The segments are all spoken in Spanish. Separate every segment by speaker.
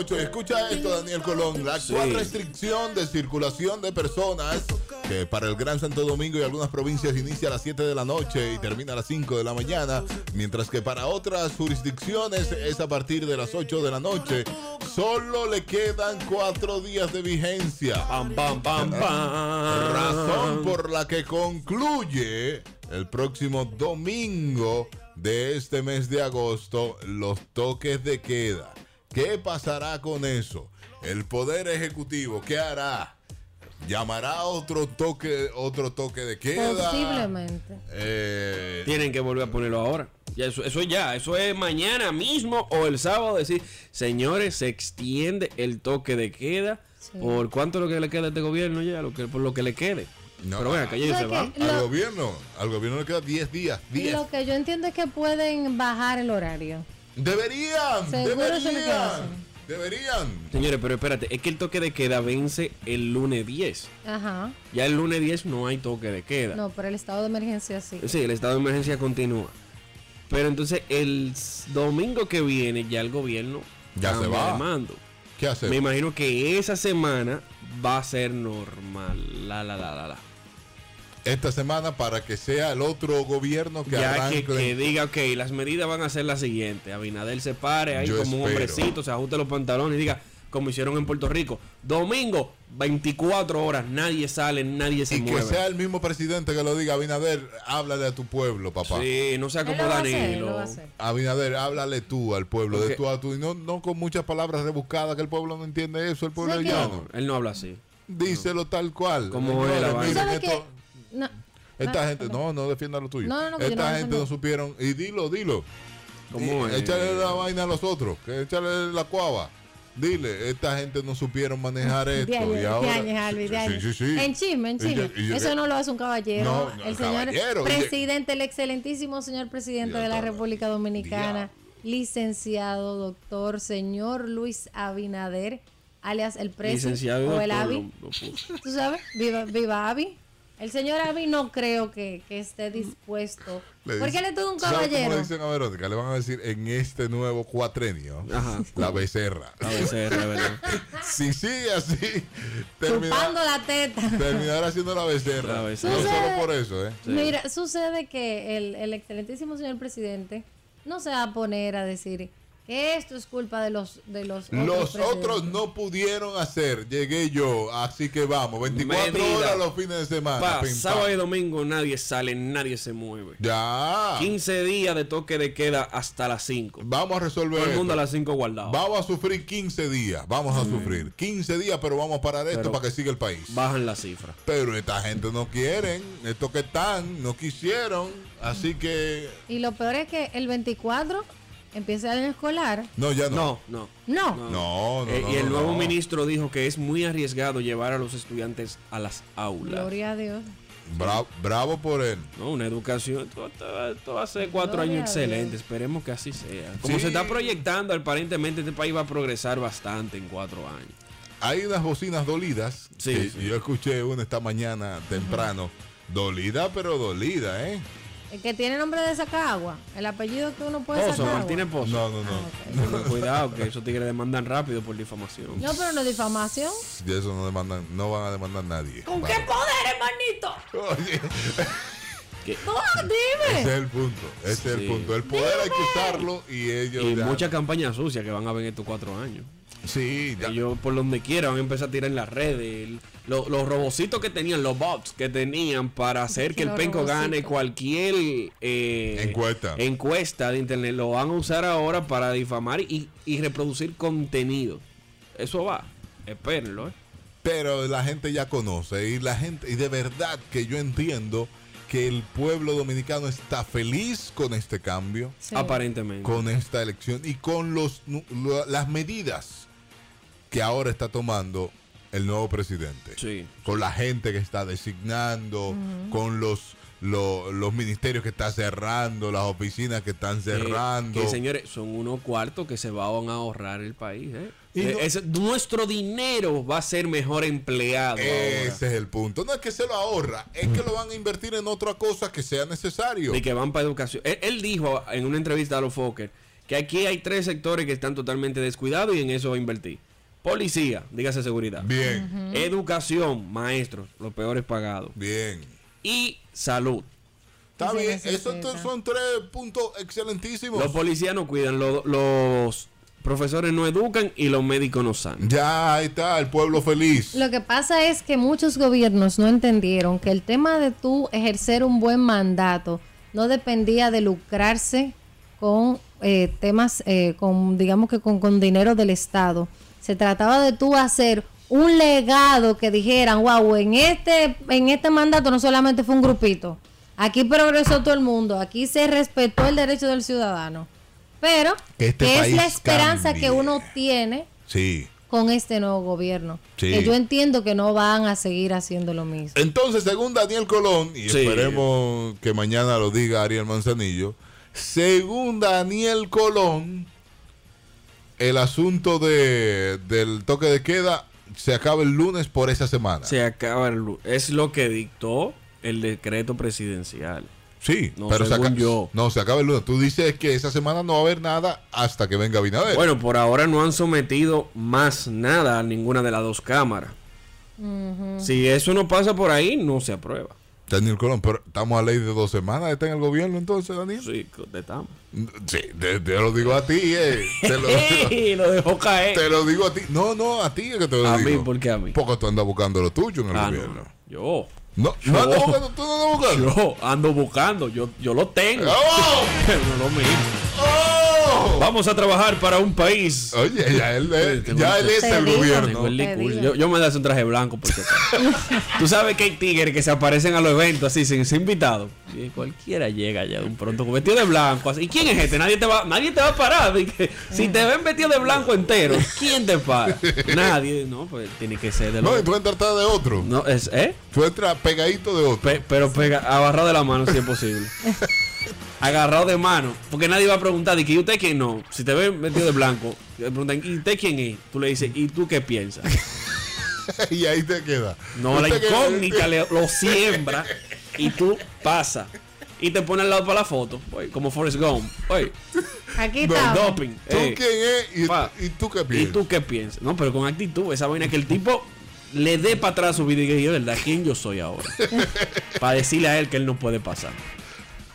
Speaker 1: 8. Escucha esto, Daniel Colón. La actual restricción de circulación de personas que para el Gran Santo Domingo y algunas provincias inicia a las 7 de la noche y termina a las 5 de la mañana, mientras que para otras jurisdicciones es a partir de las 8 de la noche. Solo le quedan cuatro días de vigencia.
Speaker 2: Pam, pam, pam, pam.
Speaker 1: Razón por la que concluye el próximo domingo de este mes de agosto los toques de queda. ¿Qué pasará con eso? El Poder Ejecutivo, ¿qué hará? ¿Llamará otro toque, otro toque de queda?
Speaker 3: Posiblemente.
Speaker 1: Eh,
Speaker 2: Tienen que volver a ponerlo ahora. Ya eso, eso ya, eso es mañana mismo o el sábado decir, señores, se extiende el toque de queda.
Speaker 3: Sí.
Speaker 2: ¿Por cuánto es lo que le queda a este gobierno ya? Lo que, por lo que le quede.
Speaker 1: No.
Speaker 2: Pero venga, que ellos se
Speaker 3: ¿Sabes
Speaker 2: van.
Speaker 3: qué?
Speaker 1: al
Speaker 3: Lo-
Speaker 1: gobierno, al gobierno le queda 10 días. 10.
Speaker 3: Lo que yo entiendo es que pueden bajar el horario.
Speaker 1: Deberían,
Speaker 3: Seguro
Speaker 1: deberían, deberían.
Speaker 2: Señores, pero espérate, es que el toque de queda vence el lunes 10.
Speaker 3: Ajá.
Speaker 2: Ya el lunes 10 no hay toque de queda.
Speaker 3: No, pero el estado de emergencia sí.
Speaker 2: Sí, el estado de emergencia continúa. Pero entonces el domingo que viene ya el gobierno
Speaker 1: Ya se va.
Speaker 2: de mando.
Speaker 1: ¿Qué hace?
Speaker 2: Me imagino que esa semana va a ser normal. La la la la la.
Speaker 1: Esta semana para que sea el otro gobierno que
Speaker 2: ya
Speaker 1: arranque.
Speaker 2: que, que diga, ok, las medidas van a ser las siguientes. Abinader se pare ahí
Speaker 1: Yo
Speaker 2: como un hombrecito, se ajuste los pantalones y diga, como hicieron en Puerto Rico, domingo, 24 horas, nadie sale, nadie se
Speaker 1: y que
Speaker 2: mueve.
Speaker 1: sea el mismo presidente que lo diga, Abinader, háblale a tu pueblo, papá.
Speaker 2: Sí, no sea
Speaker 3: Él
Speaker 2: como
Speaker 3: él
Speaker 2: Danilo.
Speaker 1: Abinader, háblale tú al pueblo, de tú a tú, y no, no con muchas palabras rebuscadas, que el pueblo no entiende eso, el pueblo
Speaker 3: ¿Sabes
Speaker 1: es llano.
Speaker 2: No, él no habla así.
Speaker 1: Díselo tal cual.
Speaker 2: Como
Speaker 1: Señores,
Speaker 2: es la
Speaker 3: ¿Tú
Speaker 2: vaina.
Speaker 1: miren,
Speaker 3: sabes
Speaker 1: esto-
Speaker 3: no,
Speaker 1: esta gente, no, no defienda lo tuyo.
Speaker 3: No, no,
Speaker 1: esta gente no supieron, y dilo, dilo.
Speaker 2: ¿Cómo
Speaker 1: Y
Speaker 2: es?
Speaker 1: Échale la vaina a los otros, que échale la cuava. Dile, esta gente no supieron manejar esto.
Speaker 3: Años,
Speaker 1: y ahora,
Speaker 3: años,
Speaker 1: Sí, sí, sí.
Speaker 3: En chisme, en
Speaker 1: Y yo-
Speaker 3: chisme.
Speaker 1: y yo-
Speaker 3: Eso no lo hace un caballero.
Speaker 1: No, no,
Speaker 3: el señor
Speaker 1: caballero,
Speaker 3: presidente, el excelentísimo señor presidente de la. República Dominicana, licenciado, doctor, señor Luis Abinader, alias el presidente o el
Speaker 2: doctor,
Speaker 3: Abi.
Speaker 2: lo- lo puso.
Speaker 3: ¿Tú sabes? Viva, viva Abi. El señor Abi no creo que, que esté dispuesto.
Speaker 1: Le
Speaker 3: porque él es todo un
Speaker 1: ¿sabes cómo
Speaker 3: caballero.
Speaker 1: le dicen a Verónica? Le van a decir en este nuevo cuatrenio,
Speaker 2: Ajá.
Speaker 1: la becerra.
Speaker 2: A veces, es verdad.
Speaker 1: si sigue así, terminar,
Speaker 3: la teta.
Speaker 1: terminará siendo la becerra.
Speaker 2: La becerra.
Speaker 1: No solo por eso, ¿eh?
Speaker 2: Sí.
Speaker 3: Mira, sucede que el, el excelentísimo señor presidente no se va a poner a decir esto es culpa de los de los
Speaker 1: Los
Speaker 3: presidentes.
Speaker 1: otros no pudieron hacer, llegué yo, así que vamos, 24
Speaker 2: Medida.
Speaker 1: horas los fines de semana.
Speaker 2: Pa,
Speaker 1: pim, pam.
Speaker 2: sábado y domingo nadie sale, nadie se mueve.
Speaker 1: Ya.
Speaker 2: 15 días de toque de queda hasta las 5.
Speaker 1: Vamos a resolver
Speaker 2: Todo el mundo a
Speaker 1: esto.
Speaker 2: las 5 guardado.
Speaker 1: Vamos a sufrir 15 días, vamos a sufrir 15 días, pero vamos a parar esto
Speaker 2: Pero-
Speaker 1: para que siga el país.
Speaker 2: Bajan la cifra.
Speaker 1: Pero esta gente no quieren, estos que están, no quisieron, así que
Speaker 3: Y lo peor es que el 24 empieza el año escolar.
Speaker 1: no, ya no.
Speaker 2: No, no.
Speaker 3: No.
Speaker 1: No, no,
Speaker 2: Eh,
Speaker 1: no,
Speaker 2: y el
Speaker 1: no,
Speaker 2: nuevo
Speaker 1: no.
Speaker 2: ministro dijo que es muy arriesgado llevar a los estudiantes a las aulas.
Speaker 3: Gloria a Dios.
Speaker 1: Bra- bravo por él.
Speaker 2: No, una educación, esto, va a ser cuatro
Speaker 3: Gloria
Speaker 2: años excelentes, esperemos que así sea. Como
Speaker 1: Sí.
Speaker 2: se está proyectando, aparentemente este país va a progresar bastante en cuatro años.
Speaker 1: Hay unas bocinas dolidas.
Speaker 2: Sí.
Speaker 1: Yo escuché una esta mañana temprano. Dolida, pero dolida, ¿eh?
Speaker 3: El que tiene nombre de sacar agua. El apellido que uno puede
Speaker 2: Pozo,
Speaker 3: sacar.
Speaker 2: Martínez. Pozo.
Speaker 1: No, no, no.
Speaker 3: Ah,
Speaker 2: Cuidado, que esos tigres demandan rápido por difamación.
Speaker 3: No, pero no es difamación.
Speaker 1: De eso no demandan, no van a demandar nadie.
Speaker 3: ¿Con qué poder, hermanito?
Speaker 1: Oye,
Speaker 3: No,
Speaker 1: ese
Speaker 3: dime.
Speaker 1: es el punto. Ese es el punto. El poder hay que usarlo y ellos.
Speaker 2: y
Speaker 1: ya-
Speaker 2: muchas campañas sucias que van a ver en estos cuatro años.
Speaker 1: Sí, ya.
Speaker 2: Ellos por donde quiera van a empezar a tirar en las redes. el- lo- los robocitos que tenían, los bots que tenían para hacer que el
Speaker 3: Los
Speaker 2: penco gane cualquier eh,
Speaker 1: Encuesta.
Speaker 2: encuesta de internet, lo van a usar ahora para difamar y, y reproducir contenido. Eso va, espérenlo. ¿eh?
Speaker 1: Pero la gente ya conoce y la gente y de verdad que yo entiendo que el pueblo dominicano está feliz con este cambio,
Speaker 3: Sí.
Speaker 2: Aparentemente.
Speaker 1: con esta elección y con los las medidas que ahora está tomando el nuevo presidente.
Speaker 2: Sí.
Speaker 1: Con la gente que está designando, con los, lo- los ministerios que está cerrando, las oficinas que están cerrando.
Speaker 2: Que, que, señores, son unos cuartos que se van a ahorrar el país. ¿eh?
Speaker 1: Y
Speaker 2: Eh,
Speaker 1: no-
Speaker 2: ese- nuestro dinero va a ser mejor empleado. ahora.
Speaker 1: Ese es el punto. No es que se lo ahorra, es que lo van a invertir en otra cosa que sea necesario.
Speaker 2: Y que van para educación. Él, él dijo en una entrevista a los Fokker que aquí hay tres sectores que están totalmente descuidados y en eso invertí. Policía, dígase seguridad.
Speaker 1: Bien,
Speaker 2: Educación, maestros, los peores pagados.
Speaker 1: bien.
Speaker 2: Y salud.
Speaker 1: Está bien, esos son tres puntos excelentísimos.
Speaker 2: Los policías no cuidan, lo- los profesores no educan y los médicos no sanan.
Speaker 1: Ya, ahí está, el pueblo feliz.
Speaker 3: Lo que pasa es que muchos gobiernos no entendieron que el tema de tú ejercer un buen mandato no dependía de lucrarse con eh, temas, eh, con digamos que con, con dinero del Estado. Se trataba de tú hacer un legado que dijeran, wow, en este, en este mandato no solamente fue un grupito, aquí progresó todo el mundo, aquí se respetó el derecho del ciudadano. Pero
Speaker 1: Que este
Speaker 3: que es la esperanza
Speaker 1: cambie.
Speaker 3: que uno tiene
Speaker 1: Sí.
Speaker 3: con este nuevo gobierno.
Speaker 1: Sí.
Speaker 3: Que yo entiendo que no van a seguir haciendo lo mismo.
Speaker 1: Entonces, según Daniel Colón, y
Speaker 2: Sí.
Speaker 1: esperemos que mañana lo diga Ariel Manzanillo, según Daniel Colón, el asunto de, del toque de queda se acaba el lunes por esa semana.
Speaker 2: Se acaba el lu- Es lo que dictó el decreto presidencial.
Speaker 1: Sí,
Speaker 2: No,
Speaker 1: pero se,
Speaker 2: según
Speaker 1: aca-
Speaker 2: yo.
Speaker 1: no, se acaba el lunes. Tú dices que esa semana no va a haber nada hasta que venga Binader.
Speaker 2: Bueno, por ahora no han sometido más nada a ninguna de las dos cámaras. Si eso no pasa por ahí, no se aprueba.
Speaker 1: Daniel Colón, pero estamos a ley de dos semanas, está en el gobierno entonces, Daniel.
Speaker 2: Sí, estamos.
Speaker 1: Sí, te, te lo digo a ti, eh. Te lo,
Speaker 2: lo dejó caer.
Speaker 1: te lo digo a ti. No, no, a ti es que te lo
Speaker 2: A
Speaker 1: digo.
Speaker 2: mí, ¿por qué a mí?
Speaker 1: Porque tú andas buscando lo tuyo en el
Speaker 2: Ah, no,
Speaker 1: gobierno.
Speaker 2: no. Yo.
Speaker 1: No,
Speaker 2: Yo.
Speaker 1: no andas buscando, tú no andas buscando.
Speaker 2: Yo ando buscando. Yo, yo lo tengo.
Speaker 1: ¡Oh!
Speaker 2: Pero no lo mismo. Vamos a trabajar para un país.
Speaker 1: Oye, ya él, es-
Speaker 2: Tengo
Speaker 1: ya
Speaker 2: el-
Speaker 1: él es el gobierno.
Speaker 2: Yo, yo me das un traje blanco porque tú sabes que hay tigres que se aparecen a los eventos así sin ser invitados. Y cualquiera llega ya de un pronto con vestido de blanco. Así. ¿Y quién es este? Nadie te va, nadie te va a parar. si te ven vestido de blanco entero, ¿quién te para? Nadie. No, pues tiene que ser de
Speaker 1: No,
Speaker 2: los.
Speaker 1: y tú entras de otro.
Speaker 2: No, es, ¿eh?
Speaker 1: Tú entras pegadito de otro.
Speaker 2: Pe- pero pega, agarrado de la mano si es posible. Agarrado de mano. Porque nadie va a preguntar, ¿y que, ¿y usted quién no? Si te ven vestido de blanco, te preguntan, ¿y usted quién es? Tú le dices, ¿y tú qué piensas?
Speaker 1: y ahí te queda.
Speaker 2: No, la incógnita le- lo siembra y tú pasas. Y te pone al lado para la foto, oye, como Forrest Gump. Oye,
Speaker 3: Aquí estamos.
Speaker 2: doping.
Speaker 1: ¿Tú
Speaker 2: eh.
Speaker 1: quién es? ¿Y,
Speaker 2: Pa.
Speaker 1: y tú qué
Speaker 2: ¿Y
Speaker 1: piensas?
Speaker 2: tú qué piensas? No, pero con actitud, esa vaina que el tipo le dé para atrás su vida y diga, ¿verdad? ¿Quién yo soy ahora? para decirle a él que él no puede pasar.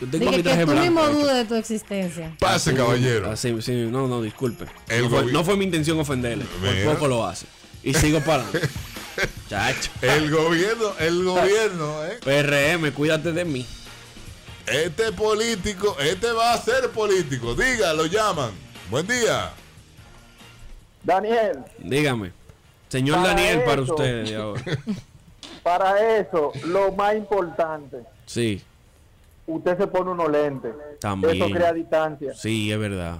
Speaker 2: Yo tengo mi
Speaker 3: que
Speaker 2: traje
Speaker 3: tú
Speaker 2: blanco.
Speaker 3: mismo dudes de tu existencia.
Speaker 1: Pase, caballero.
Speaker 2: Así, sí, no, no, disculpe.
Speaker 1: El
Speaker 2: no, fue,
Speaker 1: gobi-
Speaker 2: no fue mi intención ofenderle. Por poco lo hace. Y sigo para adelante. Chacho.
Speaker 1: El gobierno, el gobierno, ¿eh?
Speaker 2: PRM, cuídate de mí.
Speaker 1: Este político, este va a ser político. Diga, lo llaman. Buen día.
Speaker 4: Daniel,
Speaker 2: Dígame. Señor
Speaker 4: Para
Speaker 2: Daniel, para
Speaker 4: eso.
Speaker 2: usted de ahora.
Speaker 4: para eso, lo más importante,
Speaker 2: Sí,
Speaker 4: usted se pone unos lentes.
Speaker 2: También.
Speaker 4: Eso crea distancia.
Speaker 2: sí, es verdad.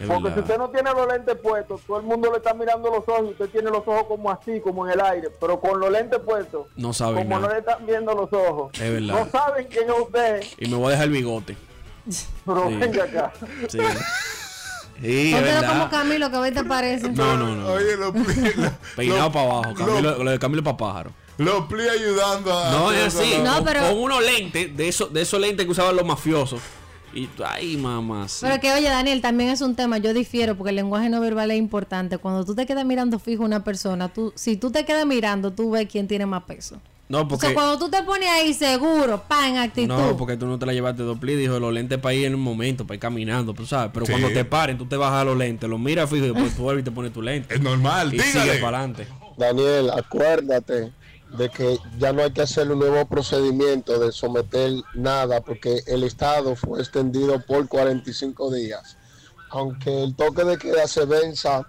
Speaker 2: Es
Speaker 4: Porque si usted no tiene los lentes puestos, todo el mundo le está mirando los ojos y usted tiene los ojos como así, como en el aire. Pero con los lentes puestos,
Speaker 2: No sabe
Speaker 4: como no le están viendo los ojos,
Speaker 2: Es verdad.
Speaker 4: no saben quién es usted,
Speaker 2: Y me voy a dejar el bigote.
Speaker 4: pero
Speaker 2: Sí.
Speaker 4: venga acá.
Speaker 2: Sí. Sí,
Speaker 3: como. Camilo, que hoy te parece.
Speaker 2: No, no, no.
Speaker 1: Oye, lo pli- lo-
Speaker 2: Peinado
Speaker 1: lo-
Speaker 2: para abajo.
Speaker 1: lo-
Speaker 2: Camilo, lo de Camilo para pájaro.
Speaker 1: Lo pli ayudando a.
Speaker 2: No, es así.
Speaker 3: No, pero-
Speaker 2: con unos lentes, de esos, de esos lentes que usaban los mafiosos. Y, ay, mamá. sí.
Speaker 3: Pero que, oye, Daniel, también es un tema, yo difiero, porque el lenguaje no verbal es importante. Cuando tú te quedas mirando fijo a una persona, tú, si tú te quedas mirando, tú ves quién tiene más peso.
Speaker 2: No,
Speaker 3: O sea,
Speaker 2: porque.
Speaker 3: cuando tú te pones ahí seguro, pa, en actitud.
Speaker 2: No, porque tú no te la llevaste dos plis, dijo los lentes para ir en un momento, para ir caminando, tú sabes. Pero
Speaker 1: Sí.
Speaker 2: cuando te paren, tú te bajas los lentes, los miras fijo y después tú vuelves y te pones tu lente.
Speaker 1: Es normal,
Speaker 2: Y sigue
Speaker 1: dígale.
Speaker 2: para adelante.
Speaker 5: Daniel, acuérdate de que ya no hay que hacer un nuevo procedimiento de someter nada porque el Estado fue extendido por 45 días. Aunque el toque de queda se venza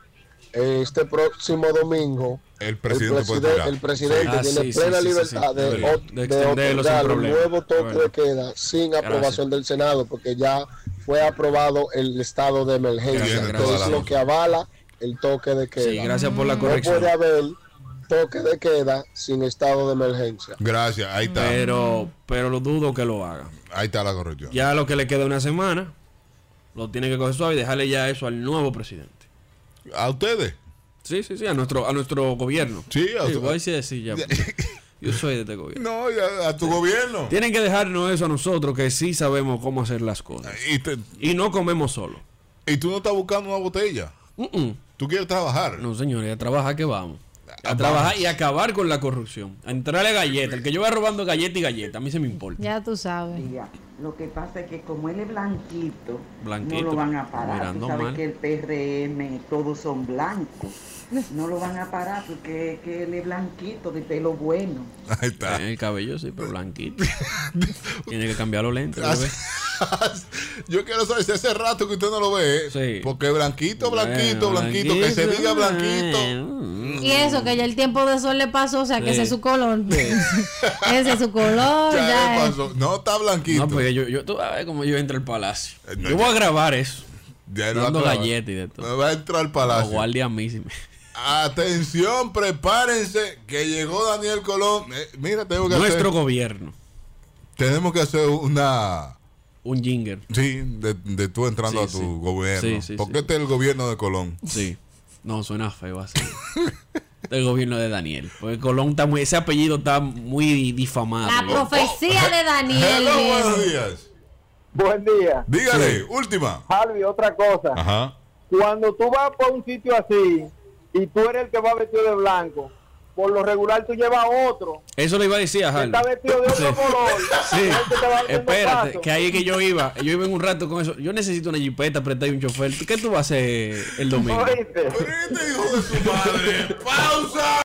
Speaker 5: eh, este próximo domingo,
Speaker 1: El presidente
Speaker 5: el, preside- presidente
Speaker 2: Ah,
Speaker 5: tiene
Speaker 2: sí, sí,
Speaker 5: plena
Speaker 2: sí, sí,
Speaker 5: libertad
Speaker 2: sí,
Speaker 5: de,
Speaker 2: de
Speaker 5: otorgar un nuevo toque
Speaker 2: Bueno.
Speaker 5: de queda sin aprobación del Senado porque ya fue aprobado el estado de emergencia, que es lo que avala el toque de queda.
Speaker 2: Sí, gracias por la
Speaker 5: No
Speaker 2: corrección.
Speaker 5: puede haber toque de queda sin estado de emergencia.
Speaker 1: Gracias, ahí está.
Speaker 2: Pero, pero lo dudo que lo haga.
Speaker 1: Ahí está la corrección.
Speaker 2: Ya lo que le queda una semana, lo tiene que coger suave y dejarle ya eso al nuevo presidente.
Speaker 1: ¿A ustedes?
Speaker 2: Sí, sí, sí, a nuestro, a nuestro gobierno.
Speaker 1: Sí, a
Speaker 2: sí, voy a decir así ya. Yo soy de este gobierno.
Speaker 1: No, ya, a tu gobierno.
Speaker 2: Tienen que dejarnos eso a nosotros que sí sabemos cómo hacer las cosas.
Speaker 1: Y te-
Speaker 2: Y no comemos solo.
Speaker 1: Y tú no estás buscando una botella.
Speaker 2: Mm.
Speaker 1: Tú quieres trabajar.
Speaker 2: No, señores, a trabajar que vamos. A trabajar y acabar con la corrupción. A entrarle a galleta. El que yo vaya robando galleta y galleta, a mí se me importa.
Speaker 3: Ya tú sabes.
Speaker 6: Mira, Lo que pasa es que como él es blanquito,
Speaker 2: Blanquito,
Speaker 6: no lo van a parar.
Speaker 2: mirando
Speaker 6: Tú sabes
Speaker 2: mal.
Speaker 6: que el PRM todos son blancos. No lo van a parar porque que él es blanquito, de pelo bueno.
Speaker 1: Ahí está.
Speaker 2: Tiene el cabello sí, pero blanquito. Tiene que cambiar los lentes.
Speaker 1: Yo quiero saber si hace rato que usted no lo ve.
Speaker 2: Sí.
Speaker 1: Porque blanquito, blanquito,
Speaker 2: Bueno,
Speaker 1: blanquito, que se diga blanquito.
Speaker 3: Y eso, que ya el tiempo de sol le pasó, o sea, que
Speaker 2: Sí.
Speaker 3: ese es su color. ese es su color,
Speaker 1: Ya
Speaker 3: ya.
Speaker 1: le
Speaker 3: es.
Speaker 1: pasó. No está blanquito.
Speaker 2: No, porque yo, yo, tú vas a ver cómo yo entro al palacio.
Speaker 1: Eh, no,
Speaker 2: yo voy a grabar eso.
Speaker 1: Ya
Speaker 2: Dando galletas y de todo.
Speaker 1: Me va a entrar al palacio.
Speaker 2: guardias a mí sí me-
Speaker 1: Atención, prepárense que llegó Daniel Colón. Eh, mira, tengo que
Speaker 2: Nuestro
Speaker 1: hacer,
Speaker 2: gobierno.
Speaker 1: tenemos que hacer una
Speaker 2: Un jinger.
Speaker 1: sí de, de tú entrando
Speaker 2: Sí,
Speaker 1: a tu
Speaker 2: sí.
Speaker 1: gobierno.
Speaker 2: Sí, sí,
Speaker 1: porque
Speaker 2: sí.
Speaker 1: este es el gobierno de Colón.
Speaker 2: Sí. No, suena feo así. El gobierno de Daniel. Porque Colón está muy. Ese apellido está muy difamado.
Speaker 3: La profecía de Daniel.
Speaker 1: Hello, buenos días.
Speaker 4: Buen día.
Speaker 1: Dígale, última.
Speaker 4: Harvey, otra cosa.
Speaker 1: Ajá.
Speaker 4: Cuando tú vas por un sitio así y tú eres el que va vestido de blanco, por lo regular tú llevas otro
Speaker 2: Eso le iba a decir a
Speaker 4: está vestido de otro
Speaker 2: Sí.
Speaker 4: color.
Speaker 2: Sí,
Speaker 4: te
Speaker 2: espérate,
Speaker 4: paso.
Speaker 2: que ahí es que yo iba. Yo iba en un rato con eso. Yo necesito una jipeta, apretar y un chofer. ¿Qué tú vas a hacer el domingo?
Speaker 4: ¿Oíste?
Speaker 1: Pero hijo de su madre. ¡Pausa!